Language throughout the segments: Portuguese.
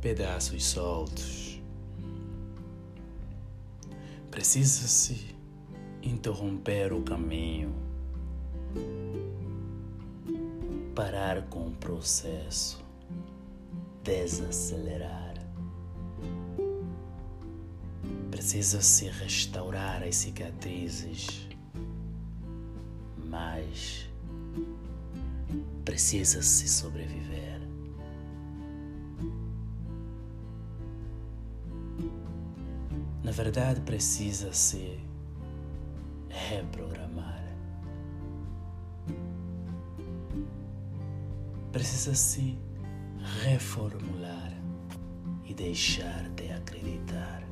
pedaços soltos. Precisa-se interromper o caminho, parar com o processo, desacelerar. Precisa-se restaurar as cicatrizes, mas precisa-se sobreviver. Na verdade, precisa-se reprogramar. Precisa-se reformular e deixar de acreditar,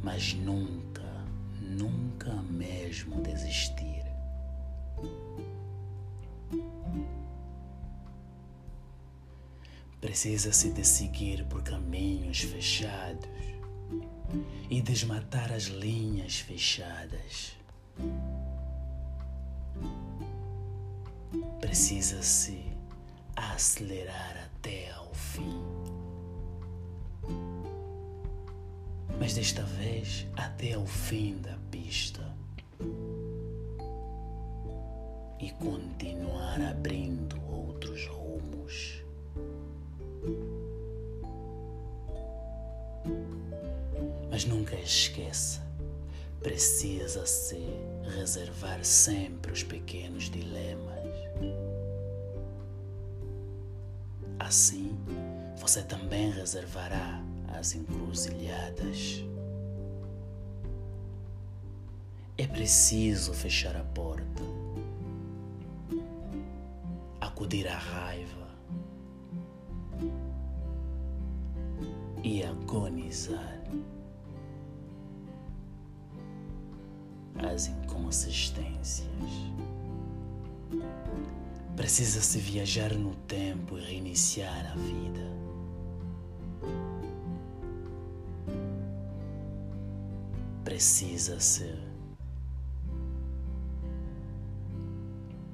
mas nunca, nunca mesmo desistir. Precisa-se de seguir por caminhos fechados e desmatar as linhas fechadas. Precisa-se acelerar até ao fim. Mas desta vez até ao fim da pista. E continuar abrindo outros rumos. Mas nunca esqueça, precisa-se reservar sempre os pequenos dilemas. Assim, você também reservará as encruzilhadas. É preciso fechar a porta, acudir à raiva e agonizar as inconsistências. Precisa-se viajar no tempo e reiniciar a vida. Precisa-se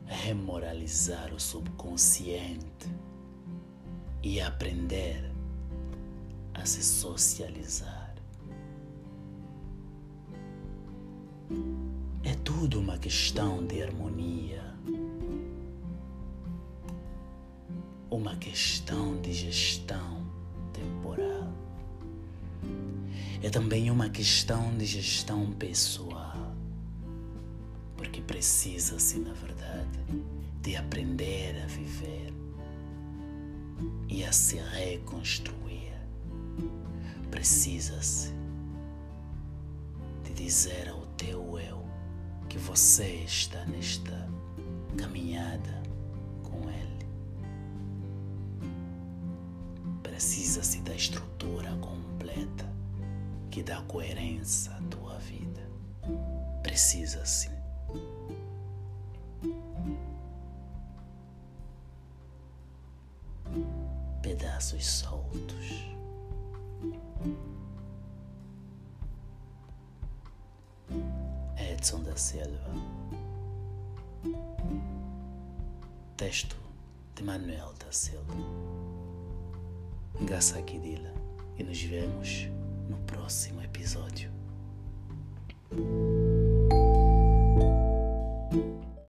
remoralizar o subconsciente e aprender a se socializar. Tudo uma questão de harmonia. uma questão de gestão temporal. É também uma questão de gestão pessoal, porque precisa-se, na verdade, de aprender a viver e a se reconstruir. Precisa-se de dizer ao teu eu que você está nesta caminhada com ele. Precisa-se da estrutura completa que dá coerência à tua vida. Precisa-se. Pedaços soltos. Edson da Silva. Texto de Manuel da Silva. Gassa Kidila e nos vemos no próximo episódio.